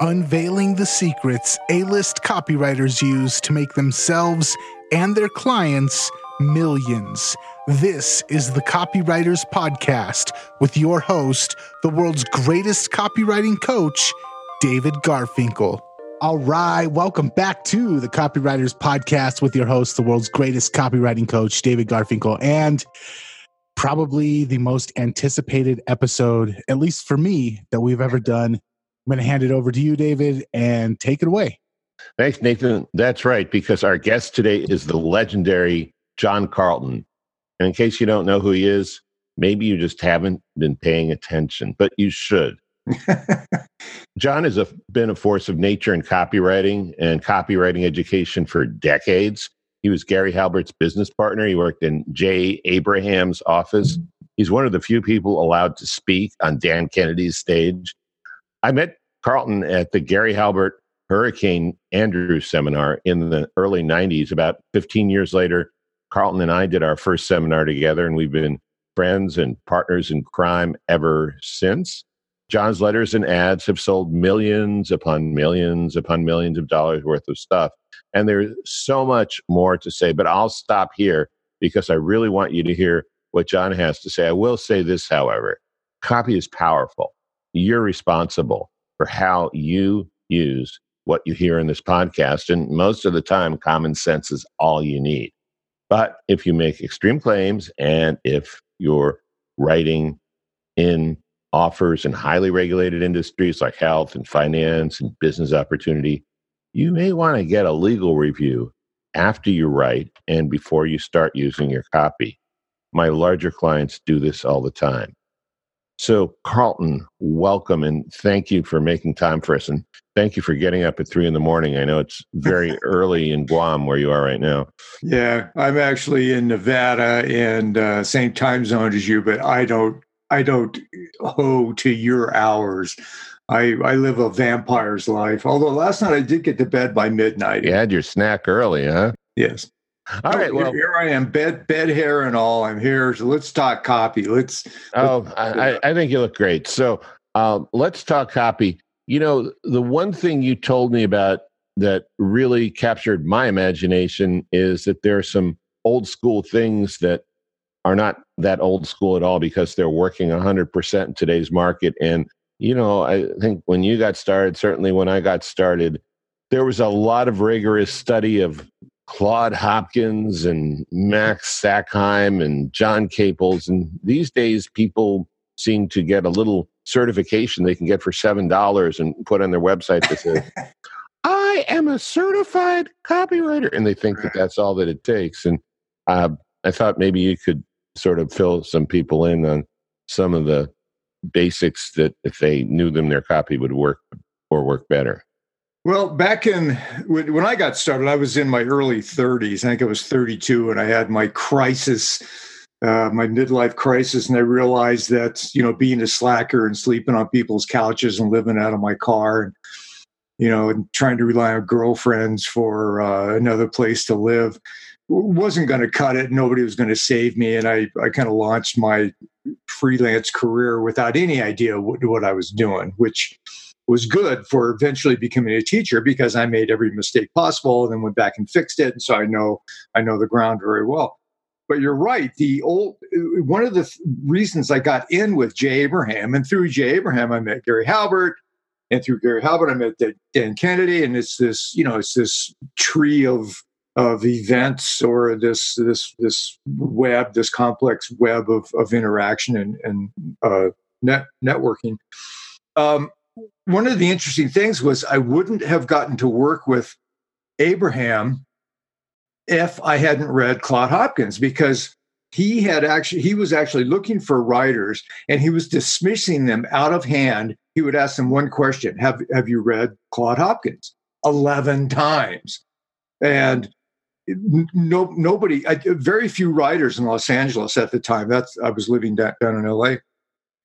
unveiling the secrets A list copywriters use to make themselves and their clients millions. This is the Copywriters Podcast with your host, the world's greatest copywriting coach, David Garfinkel. All right, welcome back to the Copywriters Podcast with your host, the world's greatest copywriting coach, David Garfinkel. And probably the most anticipated episode, at least for me, that we've ever done. I'm going to hand it over to you, David, and take it away. Thanks, Nathan. That's right, because our guest today is the legendary John Carlton. And in case you don't know who he is, maybe you just haven't been paying attention, but you should. John has a, been a force of nature in copywriting and copywriting education for decades. He was Gary Halbert's business partner. He worked in Jay Abraham's office. He's one of the few people allowed to speak on Dan Kennedy's stage. I met Carlton at the Gary Halbert Hurricane Andrews seminar in the early 90s. About 15 years later, Carlton and I did our first seminar together, and we've been friends and partners in crime ever since. John's letters and ads have sold millions upon millions upon millions of dollars worth of stuff. And there's so much more to say, but I'll stop here because I really want you to hear what John has to say. I will say this, however copy is powerful. You're responsible for how you use what you hear in this podcast. And most of the time, common sense is all you need. But if you make extreme claims and if you're writing in offers in highly regulated industries like health and finance and business opportunity, you may want to get a legal review after you write and before you start using your copy. My larger clients do this all the time. So, Carlton, welcome and thank you for making time for us. And thank you for getting up at three in the morning. I know it's very early in Guam where you are right now. Yeah, I'm actually in Nevada and uh, same time zone as you, but I don't I don't hoe to your hours. I, I live a vampire's life. Although last night I did get to bed by midnight. You had your snack early, huh? Yes. All right. Well, here, I am, bed bed hair and all. I'm here. So let's talk copy. Let's. Oh, let's, I, I think you look great. So um, let's talk copy. You know, the one thing you told me about that really captured my imagination is that there are some old school things that are not that old school at all because they're working 100% in today's market. And, you know, I think when you got started, certainly when I got started, there was a lot of rigorous study of Claude Hopkins and Max Sackheim and John Caples. And these days, people seem to get a little certification they can get for $7 and put on their website that says, I am a certified copywriter. And they think that that's all that it takes. And uh, I thought maybe you could sort of fill some people in on some of the basics that if they knew them, their copy would work or work better. Well, back in when I got started, I was in my early 30s. I think I was 32, and I had my crisis, uh, my midlife crisis, and I realized that you know being a slacker and sleeping on people's couches and living out of my car, and you know, and trying to rely on girlfriends for uh, another place to live wasn't going to cut it. Nobody was going to save me. And I, I kind of launched my freelance career without any idea what, what I was doing, which was good for eventually becoming a teacher because I made every mistake possible and then went back and fixed it. And so I know, I know the ground very well. But you're right. The old one of the th- reasons I got in with Jay Abraham, and through Jay Abraham, I met Gary Halbert, and through Gary Halbert, I met Dan Kennedy, and it's this, you know, it's this tree of of events or this this this web, this complex web of, of interaction and, and uh, net networking. Um, one of the interesting things was I wouldn't have gotten to work with Abraham if I hadn't read Claude Hopkins because he had actually he was actually looking for writers and he was dismissing them out of hand. He would ask them one question: Have have you read Claude Hopkins? Eleven times, and no nobody very few writers in los angeles at the time that's i was living down, down in la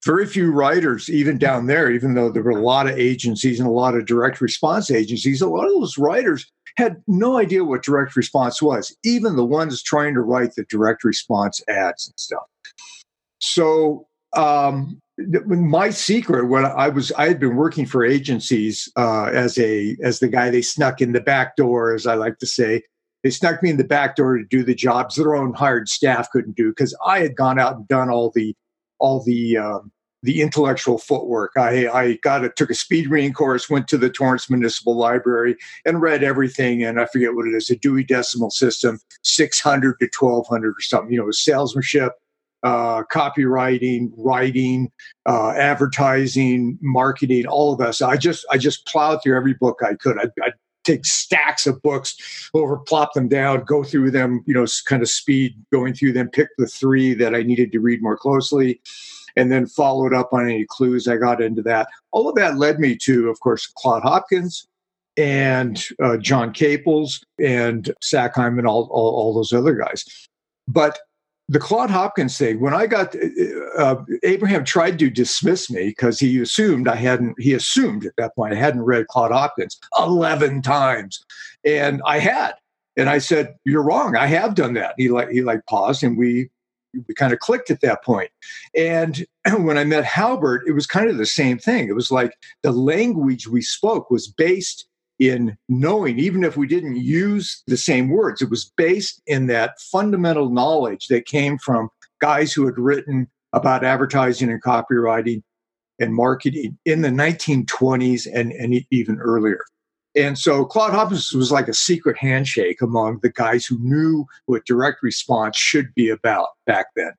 very few writers even down there even though there were a lot of agencies and a lot of direct response agencies a lot of those writers had no idea what direct response was even the ones trying to write the direct response ads and stuff so um, my secret when I was I had been working for agencies uh, as a as the guy they snuck in the back door, as I like to say. They snuck me in the back door to do the jobs their own hired staff couldn't do because I had gone out and done all the all the um, the intellectual footwork. I, I got it, took a speed reading course, went to the Torrance Municipal Library and read everything. And I forget what it is, a Dewey Decimal System, 600 to 1200 or something, you know, salesmanship, uh, copywriting, writing, uh, advertising, marketing, all of. So I just, I just plowed through every book I could. I, I take stacks of books over plop them down go through them you know kind of speed going through them pick the three that i needed to read more closely and then followed up on any clues I got into that. All of that led me to, of course, Claude Hopkins and uh, John Caples and Sackheim and all, all, all those other guys. But the Claude Hopkins thing, when I got uh, uh Abraham tried to dismiss me because he assumed I hadn't, he assumed at that point I hadn't read Claude Hopkins 11 times. And I had. And I said, You're wrong. I have done that. He like he like paused and we we kind of clicked at that point. And when I met Halbert, it was kind of the same thing. It was like the language we spoke was based in knowing, even if we didn't use the same words, it was based in that fundamental knowledge that came from guys who had written about advertising and copywriting and marketing in the 1920s and, and even earlier. And so Claude Hopkins was like a secret handshake among the guys who knew what direct response should be about back then.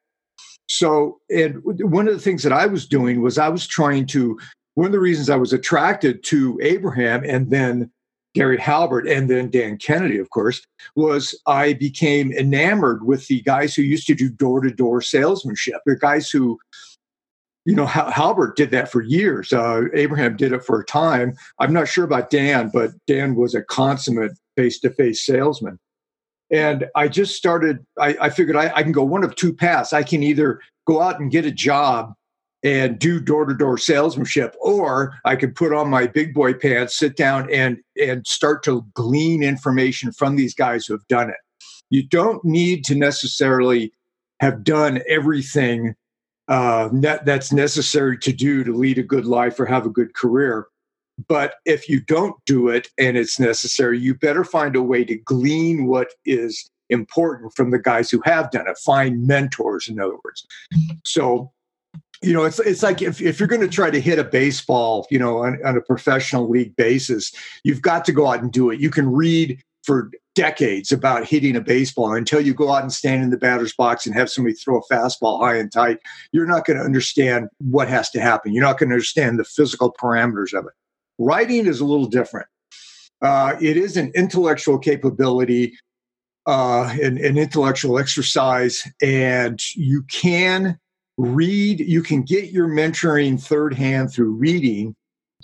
So, and one of the things that I was doing was I was trying to, one of the reasons I was attracted to Abraham and then Gary Halbert and then Dan Kennedy, of course, was I became enamored with the guys who used to do door to door salesmanship. The guys who you know, Halbert did that for years. Uh, Abraham did it for a time. I'm not sure about Dan, but Dan was a consummate face to face salesman. And I just started, I, I figured I, I, can go one of two paths. I can either go out and get a job and do door to door salesmanship, or I can put on my big boy pants, sit down, and, and start to glean information from these guys who have done it. You don't need to necessarily have done everything uh, that's necessary to do to lead a good life or have a good career. But if you don't do it and it's necessary, you better find a way to glean what is important from the guys who have done it. Find mentors, in other words. So, you know, it's it's like if, if you're going to try to hit a baseball, you know, on, on a professional league basis, you've got to go out and do it. You can read for decades about hitting a baseball until you go out and stand in the batter's box and have somebody throw a fastball high and tight you're not going to understand what has to happen. You're not going to understand the physical parameters of it. Writing is a little different. Uh, it is an intellectual capability uh, an, an intellectual exercise and you can read you can get your mentoring third hand through reading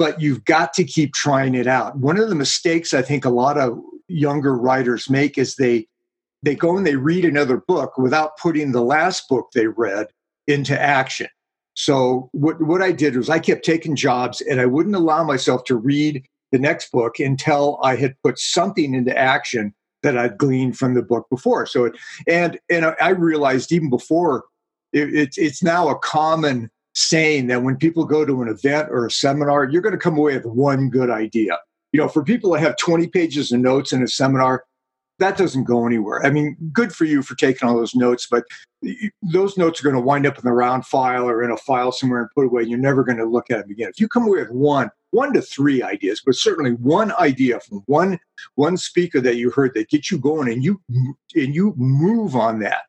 but you've got to keep trying it out. One of the mistakes I think a lot of younger writers make is they they go and they read another book without putting the last book they read into action. So what what I did was I kept taking jobs and I wouldn't allow myself to read the next book until I had put something into action that I'd gleaned from the book before. So and and I realized even before it, it's it's now a common saying that when people go to an event or a seminar, you're going to come away with one good idea you know, for people that have 20 pages of notes in a seminar, that doesn't go anywhere. I mean, good for you for taking all those notes, but those notes are going to wind up in the round file or in a file somewhere and put away. And you're never going to look at them again. If you come away with one, one to three ideas, but certainly one idea from one one speaker that you heard that gets you going, and you and you move on that.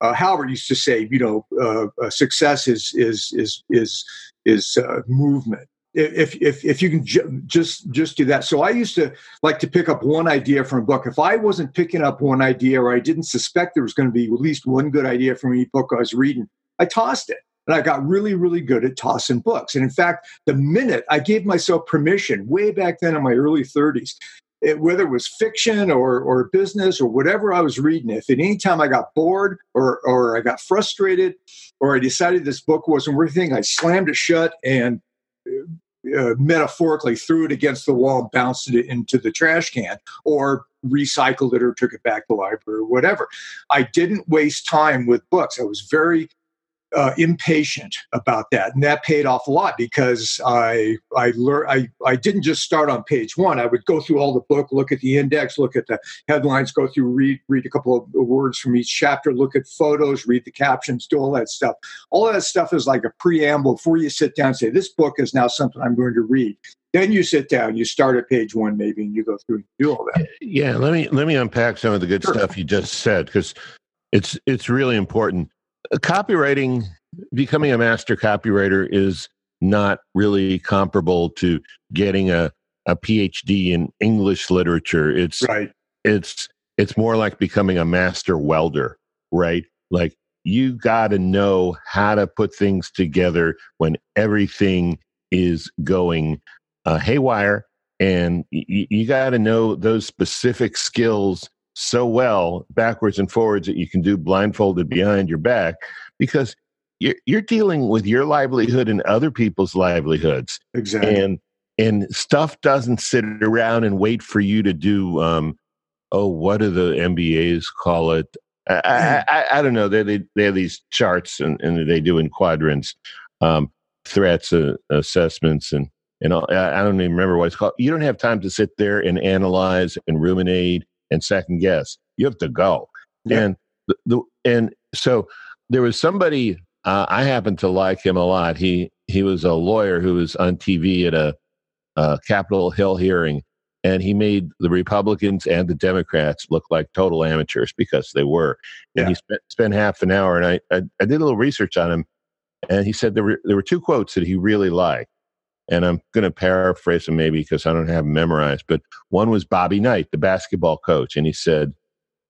Uh, Halbert used to say, you know, uh, uh, success is is is is is uh, movement if if if you can ju- just just do that. So I used to like to pick up one idea from a book. If I wasn't picking up one idea, or I didn't suspect there was going to be at least one good idea from any book I was reading, I tossed it. And I got really, really good at tossing books. And in fact, the minute I gave myself permission, way back then in my early 30s, it, whether it was fiction or, or business or whatever I was reading, if at any time I got bored or, or I got frustrated or I decided this book wasn't worth anything, I slammed it shut and uh, metaphorically threw it against the wall bounced it into the trash can or recycled it or took it back to the library or whatever. I didn't waste time with books. I was very uh, impatient about that, and that paid off a lot because I I learned I I didn't just start on page one. I would go through all the book, look at the index, look at the headlines, go through read read a couple of words from each chapter, look at photos, read the captions, do all that stuff. All that stuff is like a preamble before you sit down and say this book is now something I'm going to read. Then you sit down, you start at page one maybe, and you go through and do all that. Yeah, let me let me unpack some of the good Sure. stuff you just said because it's it's really important. Copywriting, becoming a master copywriter is not really comparable to getting a a PhD in English literature. It's Right. it's it's more like becoming a master welder, right? Like you got to know how to put things together when everything is going uh, haywire, and y- you got to know those specific skills so well backwards and forwards that you can do blindfolded behind your back because you're, you're dealing with your livelihood and other people's livelihoods. Exactly. and and stuff doesn't sit around and wait for you to do um oh what do the mbas call it? I i, I, I don't know. They, they they have these charts and, and they do in quadrants um threats uh, assessments and and all, I, I don't even remember what it's called. You don't have time to sit there and analyze and ruminate and second guess you have to go Yeah. and the, the and so there was somebody uh, i happen to like him a lot he he was a lawyer who was on tv at a uh, Capitol Hill hearing, and he made the Republicans and the Democrats look like total amateurs because they were. And Yeah. he spent spent half an hour, and I, I I did a little research on him, and he said there were there were two quotes that he really liked, and I'm going to paraphrase them maybe because I don't have them memorized. But one was Bobby Knight, the basketball coach, and he said,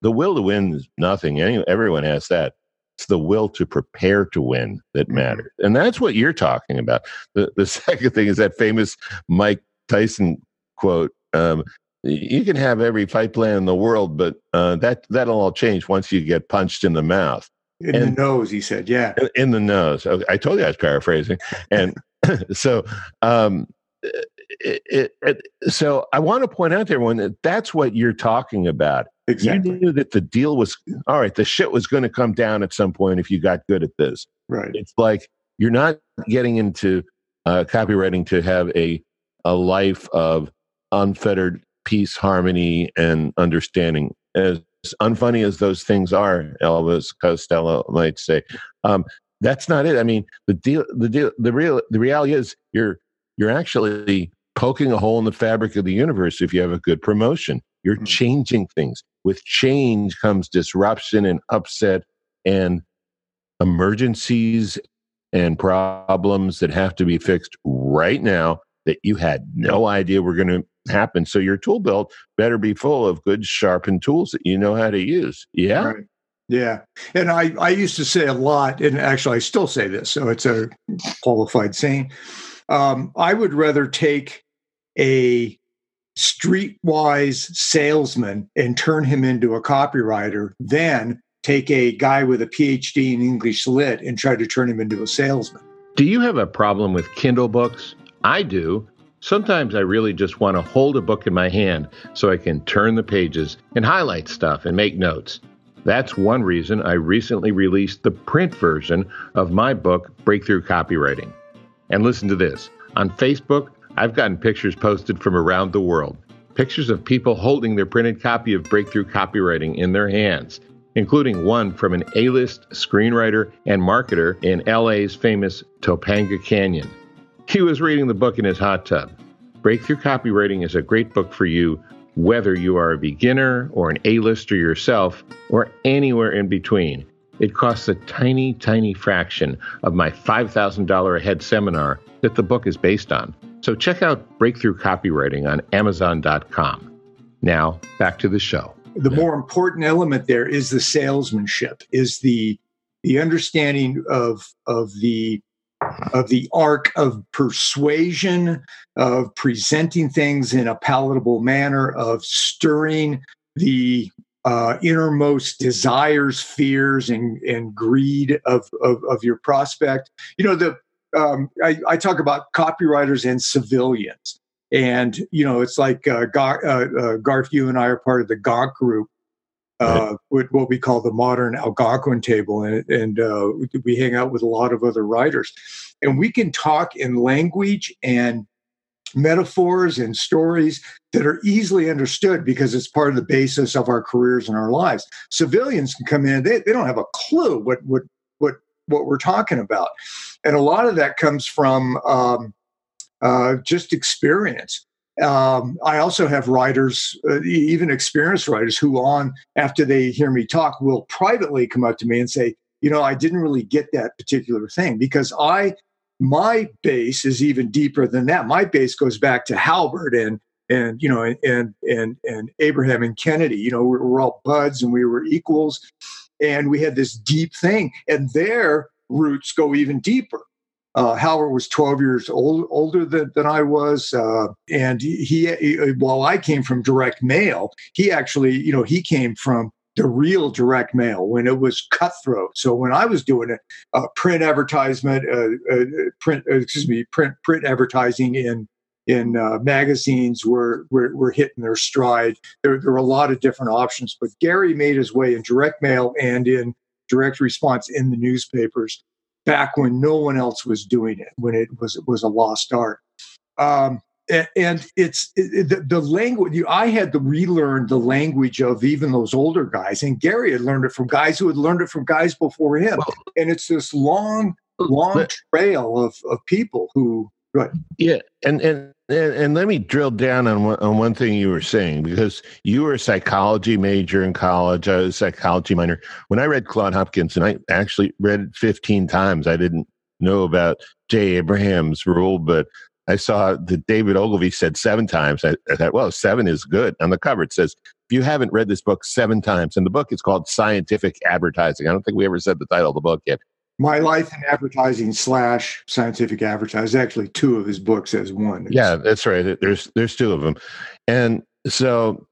"The will to win is nothing. Any, everyone has that." It's the will to prepare to win that matters. And that's what you're talking about. The the second thing is that famous Mike Tyson quote. Um, you can have every fight plan in the world, but uh, that that'll all change once you get punched in the mouth, In and- the nose, he said. Yeah. in- in the nose. I told you I was paraphrasing, and so um, it, it, it, so I want to point out to everyone that that's what you're talking about. Exactly. You knew that the deal was all right. The shit was going to come down at some point if you got good at this Right. it's like you're not getting into uh, copywriting to have a a life of unfettered peace, harmony, and understanding. As unfunny as those things are, Elvis Costello might say, um, that's not it. I mean, the deal, the deal, the real, the reality is you're you're actually poking a hole in the fabric of the universe if you have a good promotion. You're Mhm. changing things. With change comes disruption and upset and emergencies and problems that have to be fixed right now that you had no idea were going to happen. So your tool belt better be full of good sharpened tools that you know how to use. Yeah. Right. Yeah. And I, I used to say a lot, and actually I still say this, so it's a qualified saying. Um, I would rather take a streetwise salesman and turn him into a copywriter than take a guy with a PhD in English lit and try to turn him into a salesman. Do you have a problem with Kindle books? I do. Sometimes I really just want to hold a book in my hand so I can turn the pages and highlight stuff and make notes. That's one reason I recently released the print version of my book, Breakthrough Copywriting. And listen to this on Facebook, I've gotten pictures posted from around the world. Pictures of people holding their printed copy of Breakthrough Copywriting in their hands, including one from an A list screenwriter and marketer in LA's famous Topanga Canyon. He was reading the book in his hot tub. Breakthrough Copywriting is a great book for you, whether you are a beginner or an A-lister yourself, or anywhere in between. It costs a tiny, tiny fraction of my $5,000 a head seminar that the book is based on. So check out Breakthrough Copywriting on Amazon.com. Now, back to the show. the more important element there is the salesmanship is the the understanding of of the of the arc of persuasion of presenting things in a palatable manner of stirring the uh, innermost desires fears and and greed of, of of your prospect. You know the um, I, I talk about copywriters and civilians. And you know it's like uh, Gar, uh, uh, garth you and i are part of the gonk group uh, right. what we call the modern Algonquin table, and, and uh, we hang out with a lot of other writers, and we can talk in language and metaphors and stories that are easily understood because it's part of the basis of our careers and our lives. Civilians can come in; they, they don't have a clue what what what what we're talking about, and a lot of that comes from um, uh, just experience. Um, I also have writers, uh, even experienced writers, who on after they hear me talk will privately come up to me and say, "You know, I didn't really get that particular thing because I my base is even deeper than that. My base goes back to Halbert and and you know and and and Abraham and Kennedy. You know, we were all buds and we were equals, and we had this deep thing. And their roots go even deeper. Uh, Halbert was 12 years old, older than, than I was, uh, and he, he, while I came from direct mail, he actually, you know, he came from the real direct mail when it was cutthroat. So when I was doing it, uh, print advertisement, uh, uh, print uh, excuse me, print print advertising in in uh, magazines were, were, were hitting their stride. There, there were a lot of different options, but Gary made his way in direct mail and in direct response in the newspapers back when no one else was doing it, when it was it was a lost art. Um, and it's it, the, the, language i had to relearn the language of even those older guys and gary had learned it from guys who had learned it from guys before him and it's this long long trail of, of people who right yeah and and and, and let me drill down on one, on one thing you were saying because you were a psychology major in college. I was a psychology minor. When I read Claude Hopkins, and I actually read it 15 times, I didn't know about Jay Abraham's rule, but I saw that David Ogilvy said seven times. I, I, thought, well, seven is good. On the cover, it says, if you haven't read this book seven times, and the book is called Scientific Advertising. I don't think we ever said the title of the book yet. My Life in Advertising slash Scientific Advertising. Actually, two of his books as one. Yeah, that's right. There's there's two of them, and so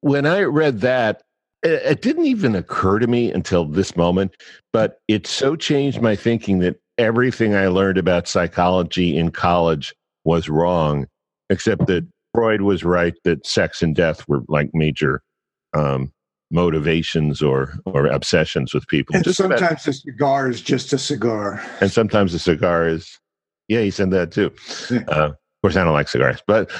when I read that, it, it didn't even occur to me until this moment, but it so changed my thinking that everything I learned about psychology in college was wrong, except that Freud was right that sex and death were like major um, motivations or or obsessions with people. And just sometimes a cigar is just a cigar. And sometimes a cigar is, yeah, he said that too. Yeah. Uh, of course, I don't like cigars, but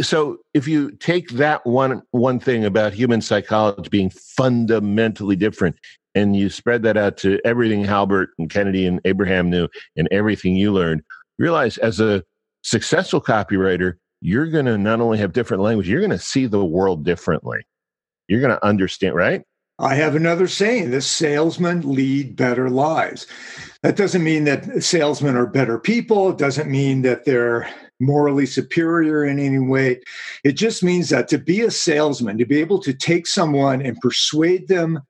so if you take that one one thing about human psychology being fundamentally different and you spread that out to everything Halbert and Kennedy and Abraham knew and everything you learned, realize as a successful copywriter, you're going to not only have different language, you're going to see the world differently. You're going to understand, right? I have another saying this salesmen lead better lives. That doesn't mean that salesmen are better people. It doesn't mean that they're morally superior in any way. It just means that to be a salesman, to be able to take someone and persuade them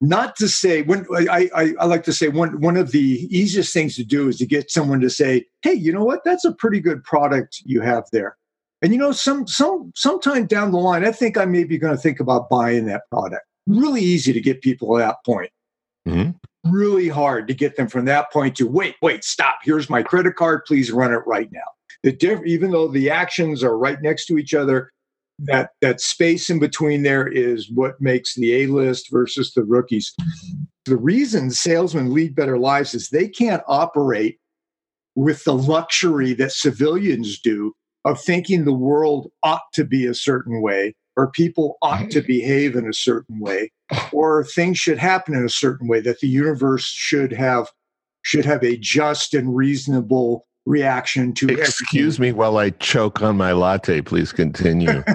not to say when I, I, I, like to say one one of the easiest things to do is to get someone to say hey you know what that's a pretty good product you have there and you know some some sometime down the line i think i may be going to think about buying that product. Really easy to get people at that point. Mm-hmm. really hard to get them from that point to wait wait stop. Here's my credit card. Please run it right now. The diff- even though the actions are right next to each other that that space in between there is what makes the A list versus the rookies. The reason salesmen lead better lives is they can't operate with the luxury that civilians do of thinking the world ought to be a certain way or people ought to behave in a certain way or things should happen in a certain way that the universe should have should have a just and reasonable reaction to excuse everything. me while i choke on my latte please continue.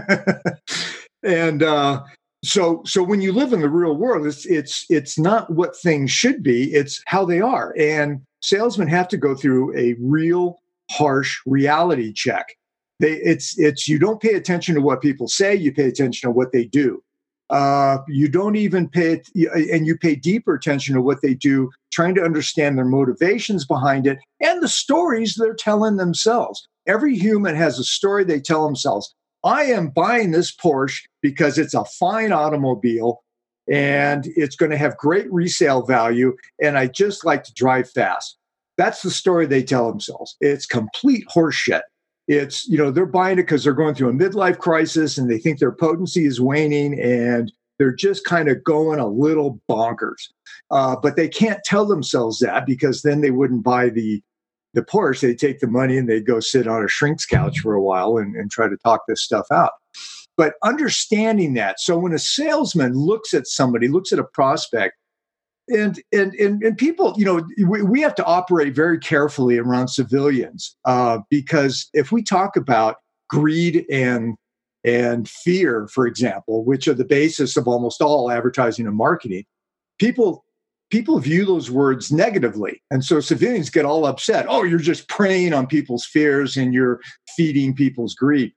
And uh, so so when you live in the real world it's it's it's not what things should be it's how they are. And salesmen have to go through a real harsh reality check they it's it's you don't pay attention to what people say you pay attention to what they do. Uh, you don't even pay and you pay deeper attention to what they do trying to understand their motivations behind it and the stories they're telling themselves. Every human has a story they tell themselves. I am buying this porsche because it's a fine automobile and it's going to have great resale value and i just like to drive fast. That's the story they tell themselves. It's complete horseshit it's, you know, they're buying it because they're going through a midlife crisis and they think their potency is waning and they're just kind of going a little bonkers. Uh, but they can't tell themselves that because then they wouldn't buy the the Porsche. They'd take the money and they'd go sit on a shrink's couch for a while and, and try to talk this stuff out. But understanding that, so when a salesman looks at somebody, looks at a prospect, and and and, and people, you know, we, we have to operate very carefully around civilians uh, because if we talk about greed and and fear, for example, which are the basis of almost all advertising and marketing, people people view those words negatively. And so civilians get all upset. Oh, you're just preying on people's fears and you're feeding people's greed.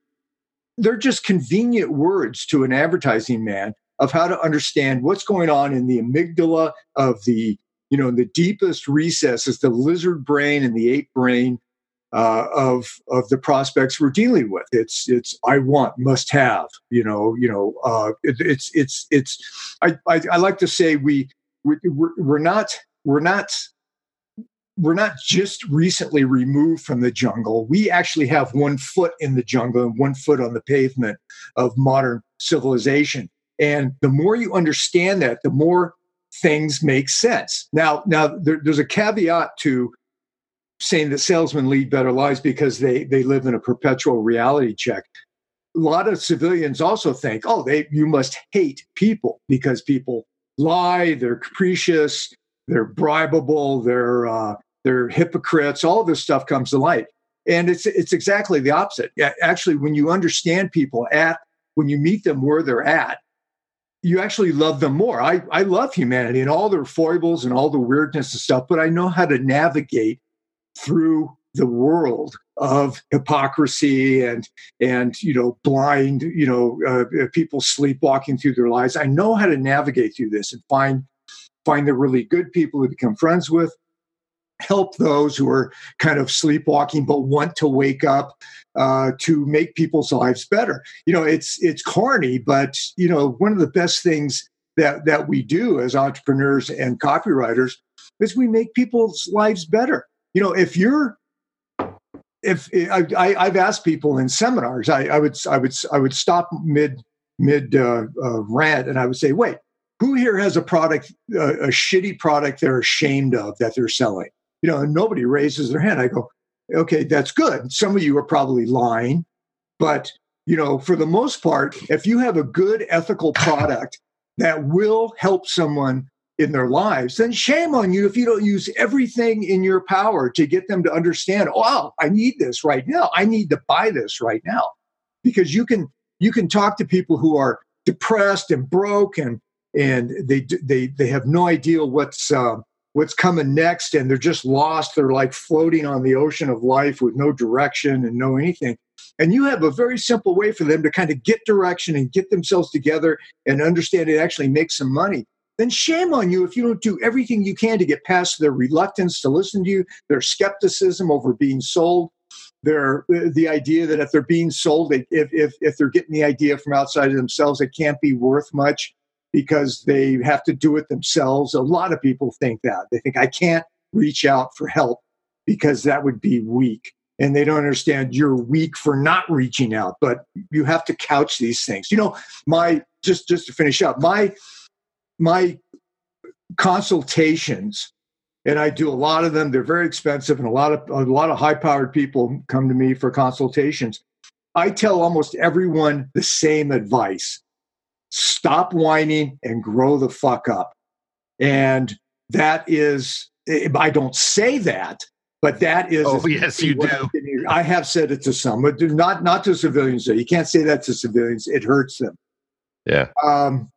They're just convenient words to an advertising man of how to understand what's going on in the amygdala of the, you know, in the deepest recesses, the lizard brain and the ape brain uh, of of the prospects we're dealing with. It's it's I want, must have. You know, you know. Uh, it, it's it's it's. I, I, I like to say we we we're, we're not we're not we're not just recently removed from the jungle. We actually have one foot in the jungle and one foot on the pavement of modern civilization. And the more you understand that, the more things make sense. Now, now there, there's a caveat to saying that salesmen lead better lives because they they live in a perpetual reality check. A lot of civilians also think, oh, they you must hate people because people lie, they're capricious, they're bribable, they're uh, they're hypocrites. All this stuff comes to light, and it's it's exactly the opposite. Actually, when you understand people at when you meet them where they're at, you actually love them more. I I love humanity and all their foibles and all the weirdness and stuff, but I know how to navigate through the world of hypocrisy and and you know blind you know uh, people sleepwalking through their lives i know how to navigate through this and find find the really good people to become friends with help those who are kind of sleepwalking but want to wake up uh, to make people's lives better you know it's it's corny but you know one of the best things that that we do as entrepreneurs and copywriters is we make people's lives better you know, if you're if I, I, have asked people in seminars, I, I, would I would I would stop mid mid uh, uh, rant and I would say, wait, who here has a product, uh, a shitty product they're ashamed of that they're selling? You know, and nobody raises their hand. I go, okay, that's good. Some of you are probably lying, but you know, for the most part, if you have a good ethical product that will help someone in their lives, then shame on you if you don't use everything in your power to get them to understand, oh, wow, I need this right now. I need to buy this right now. Because you can you can talk to people who are depressed and broke and and they they they have no idea what's uh, what's coming next and they're just lost. They're like floating on the ocean of life with no direction and no anything. And you have a very simple way for them to kind of get direction and get themselves together and understand it actually makes some money. Then shame on you if you don't do everything you can to get past their reluctance to listen to you, their skepticism over being sold, their uh, the idea that if they're being sold, if if if they're getting the idea from outside of themselves, it can't be worth much because they have to do it themselves. A lot of people think that they think I can't reach out for help because that would be weak and they don't understand you're weak for not reaching out but you have to couch these things you know my just just to finish up my my consultations and I do a lot of them. They're very expensive, and a lot of a lot of high powered people come to me for consultations. I tell almost everyone the same advice: stop whining and grow the fuck up. And that is, I don't say that, but that is. Oh yes, you do. I have said it to some, but not not to civilians. Though you can't say that to civilians; it hurts them. Yeah. Um,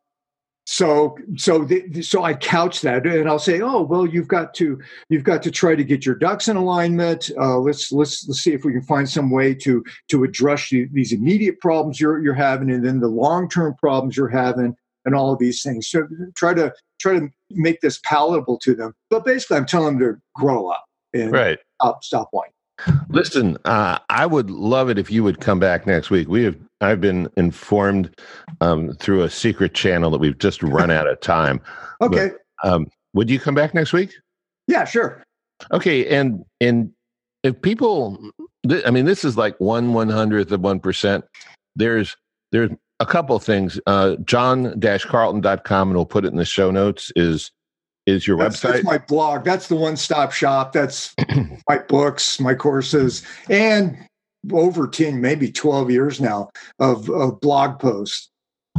so so the, so i couch that and i'll say oh well you've got to you've got to try to get your ducks in alignment. Uh, let's let's let's see if we can find some way to to address you, these immediate problems you're you're having and then the long-term problems you're having and all of these things. So try to try to make this palatable to them. But basically i'm telling them to grow up and right. stop stop whining Listen, uh, I would love it if you would come back next week. We have I've been informed um, through a secret channel that we've just run out of time. okay. But, um, would you come back next week? Yeah, sure. Okay, and and if people, th- I mean, this is like one one hundredth of one percent. There's there's a couple of things. Uh, John-Carlton.com, and we'll put it in the show notes. Is is your that's, website? That's my blog. That's the one-stop shop. That's my books, my courses, and over 10, maybe 12 years now of, of blog posts.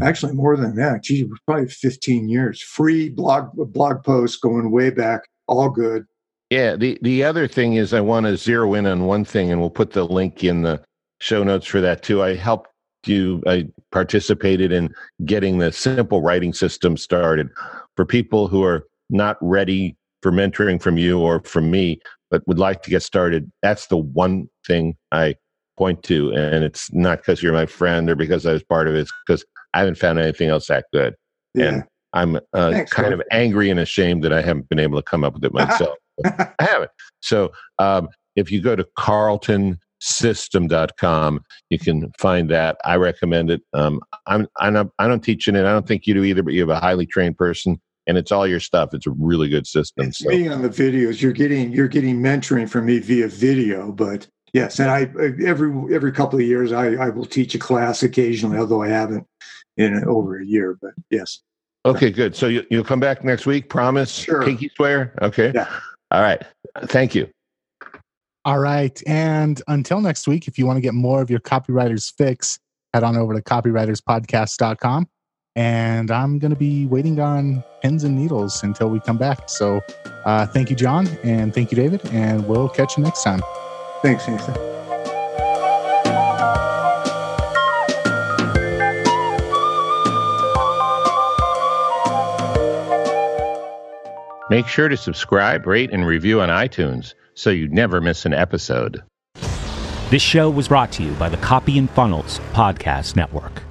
Actually, more than that. Gee, probably 15 years. Free blog blog posts going way back. All good. Yeah. The the other thing is I want to zero in on one thing, and we'll put the link in the show notes for that too. I helped you. I participated in getting the simple writing system started for people who are not ready for mentoring from you or from me, but would like to get started. That's the one thing I point to. And it's not because you're my friend or because I was part of it. It's because I haven't found anything else that good. Yeah. And I'm uh, Thanks, kind man. of angry and ashamed that I haven't been able to come up with it myself. I haven't. So um, if you go to carltonsystem.com, you can find that. I recommend it. Um, I'm, I'm not, I don't teach in it. I don't think you do either, but you have a highly trained person and it's all your stuff. It's a really good system. It's so. me on the videos. You're getting you're getting mentoring from me via video, but yes, and I every every couple of years I, I will teach a class occasionally, although I haven't in over a year. But yes. Okay, good. So you, you'll come back next week. Promise. Sure. Pinky swear. Okay. Yeah. All right. Thank you. All right. And until next week, if you want to get more of your copywriter's fix, head on over to copywriterspodcast.com and I'm going to be waiting on pins and needles until we come back. So, uh, thank you, John, and thank you, David, and we'll catch you next time. Thanks, Nathan. Make sure to subscribe, rate, and review on iTunes so you never miss an episode. This show was brought to you by the Copy and Funnels Podcast Network.